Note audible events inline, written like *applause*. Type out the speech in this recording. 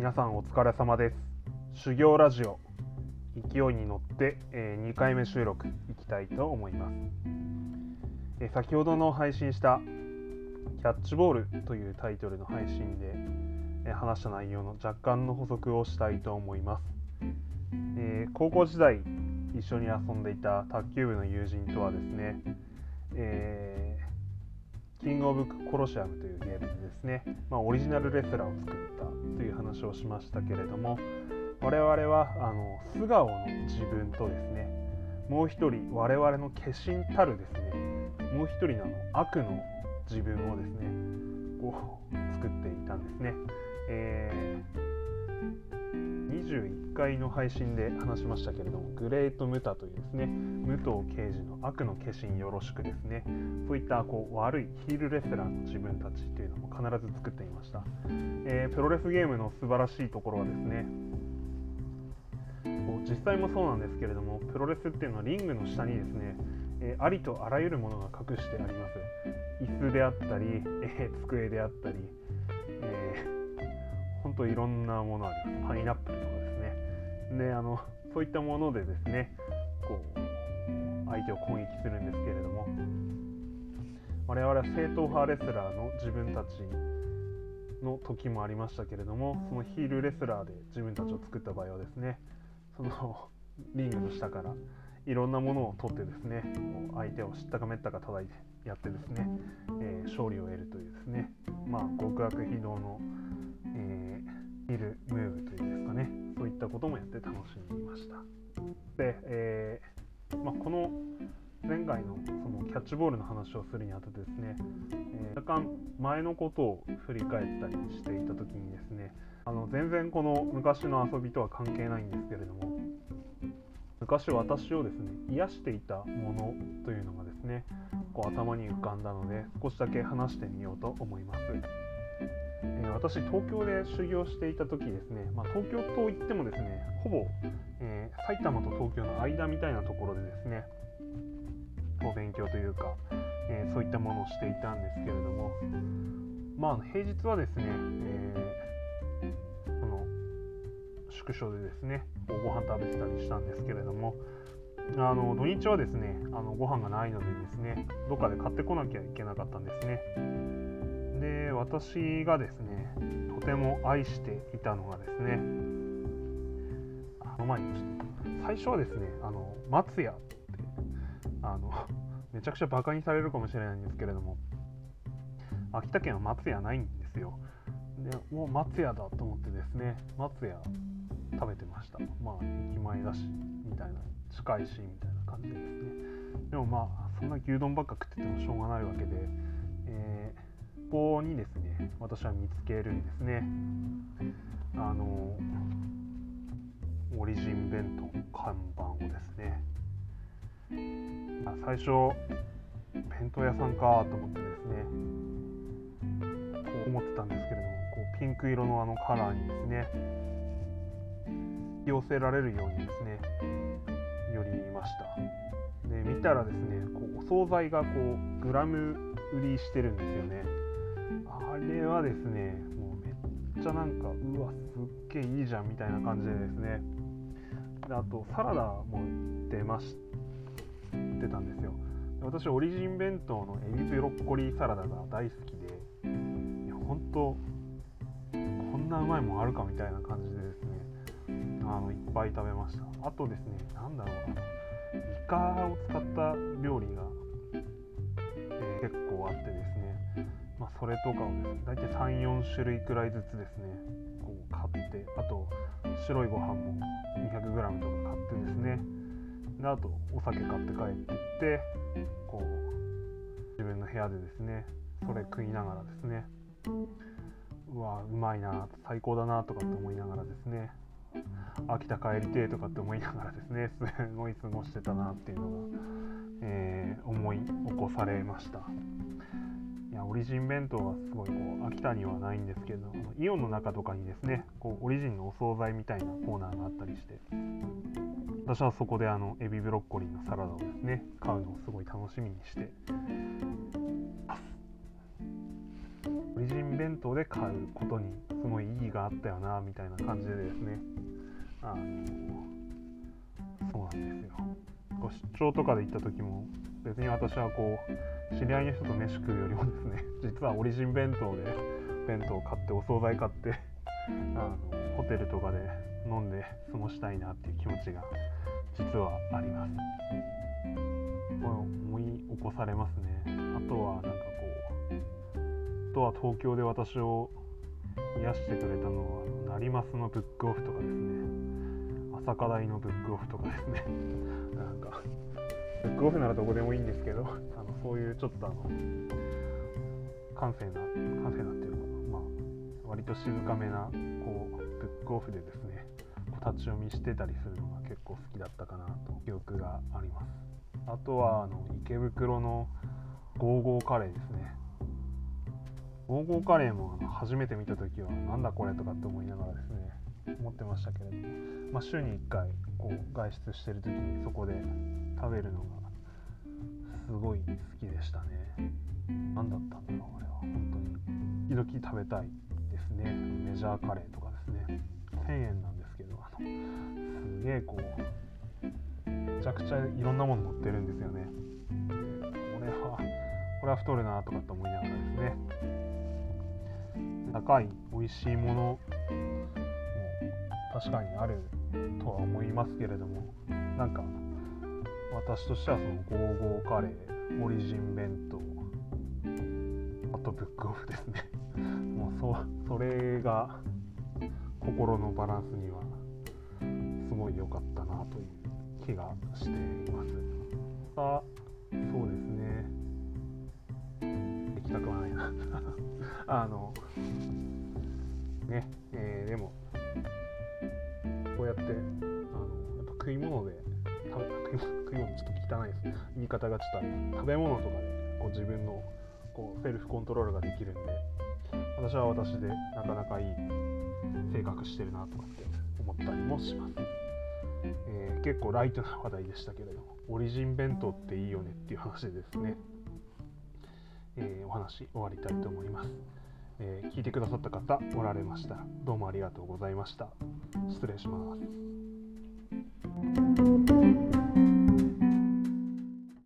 皆さんお疲れ様です。修行ラジオ勢いに乗って、えー、2回目収録いきたいと思います、えー、先ほどの配信したキャッチボールというタイトルの配信で、えー、話した内容の若干の補足をしたいと思います、え高校時代一緒に遊んでいた卓球部の友人とはですね、えキングオブコロシアムというゲームでですね、まあ、オリジナルレスラーを作ったという話をしましたけれども我々はあの素顔の自分とですねもう一人我々の化身たるですねもう一人の悪の自分をですねこう作っていたんですね、えー、21回の配信で話しましたけれどもグレート・ムタというですね武藤刑事の悪の化身よろしくですねそういったこう悪いヒールレスラーの自分たちっていうのも必ず作っていました、えー、プロレスゲームの素晴らしいところはですねこう実際もそうなんですけれどもプロレスっていうのはリングの下にですね、えー、ありとあらゆるものが隠してあります。椅子であったり、えー、机であったり、えー、本当いろんなものあります。パイナップルとねあのそういったものでですねこう相手を攻撃するんですけれども我々は正統派レスラーの自分たちの時もありましたけれどもそのヒールレスラーで自分たちを作った場合はですねそのリングの下からいろんなものを取ってですね相手を知ったかめったか叩いてやってですね、えー、勝利を得るというですねまあ極悪非道の、えー、ヒールムーブというんですかね。そういったこともやって楽しみましたで、えー、まあ、この前回のそのキャッチボールの話をするにあたってですね、えー、若干前のことを振り返ったりしていた時にですねあの全然この昔の遊びとは関係ないんですけれども昔私をですね癒していたものというのがですねこう頭に浮かんだので少しだけ話してみようと思います。え、私東京で修行していた時ですね、まあ、東京といってもですねほぼ、えー、埼玉と東京の間みたいなところでですねお勉強というか、えー、そういったものをしていたんですけれどもまあ平日はですね、えー、その宿所でですねご飯食べてたりしたんですけれどもあの土日はですねあのご飯がないのでですねどっかで買ってこなきゃいけなかったんですね。で私がですねとても愛していたのがですねあの前にちょっと最初はですねあの松屋ってあの *laughs* めちゃくちゃバカにされるかもしれないんですけれども秋田県は松屋ないんですよ。でもう松屋だと思ってですね松屋食べてました。まあ駅前だしみたいな近いしみたいな感じですね。でもまあそんな牛丼ばっか食っててもしょうがないわけで、えー、こにですね私は見つけるんですね。あのオリジン弁当の看板をですね。あ最初弁当屋さんかと思ってですねこう思ってたんですけれどもこうピンク色のあのカラーにですね寄せられるようにですね寄りました。で見たらですねこうお惣菜がこうグラム売りしてるんですよね。れはですねもうめっちゃなんかうわすっげえいいじゃんみたいな感じでですね。であとサラダも出ましたってたんですよ。私オリジン弁当のエビブロッコリーサラダが大好きで本当こんなうまいもんあるかみたいな感じでですねあのいっぱい食べました。あとですね何だろうな。イカを使った料理が、えー、結構あってですね、それとかをですね大体34種類くらいずつですねこう買ってあと白いご飯も 200g とか買ってですね。であとお酒買って帰ってってこう自分の部屋でですねそれ食いながらですね。うわうまいな最高だなとかって思いながらですね。秋田帰りてえとかって思いながらですね *laughs* すごい過ごしてたなっていうのが、えー、思い起こされました。いやオリジン弁当はすごいこう秋田にはないんですけどあのイオンの中とかにですねこうオリジンのお惣菜みたいなコーナーがあったりして私はそこであのエビブロッコリーのサラダをですね買うのをすごい楽しみにしてオリジン弁当で買うことにすごい意義があったよなみたいな感じでですねあのそうなんですよ。ご出張とかで行った時も別に私はこう知り合いの人と飯食うよりもですね *laughs* 実はオリジン弁当で弁当を買ってお惣菜買って *laughs* あのホテルとかで飲んで過ごしたいなっていう気持ちが実はあります。思い起こされますね。あとはなんかこうあとは東京で私を癒してくれたのは成増のブックオフとかですね。朝霞台のブックオフとかですね。*laughs* なんかブックオフならどこでもいいんですけどあのそういうちょっとあの閑静な閑静なっていうかまあ割と静かめなこうブックオフでですね立ち読みしてたりするのが結構好きだったかなと記憶があります。あとはあの池袋のゴーゴーカレーですね。ゴーゴーカレーも初めて見た時はなんだこれとかって思いながらですね思ってましたけれども、まあ、週に1回こう外出してる時にそこで食べるのがすごい好きでしたね。何だったんだろうあれは。本当に。時々食べたいですね。メジャーカレーとかですね。1000円なんですけどあのすげえこうめちゃくちゃいろんなもの乗ってるんですよね。これはこれは太るなとかって思いながらですね。高い美味しいもの確かにあるとは思いますけれどもなんか私としてはそのゴーゴーカレーオリジン弁当あとブックオフですね。*laughs* もうそそれが心のバランスにはすごい良かったなという気がしています。あそうですね。行きたくはないな。*laughs* あのねえー、でもやってあのやっぱ食い物で食べ食い物ちょっと汚いです。言い方がちょっと食べ物とかでこう自分のこうセルフコントロールができるんで私は私でなかなかいい性格してるなとかって思ったりもします、えー、結構ライトな話題でしたけれどもオリジン弁当っていいよねっていう話でですね、えー、お話終わりたいと思います、えー、聞いてくださった方おられましたらどうもありがとうございました。失礼します。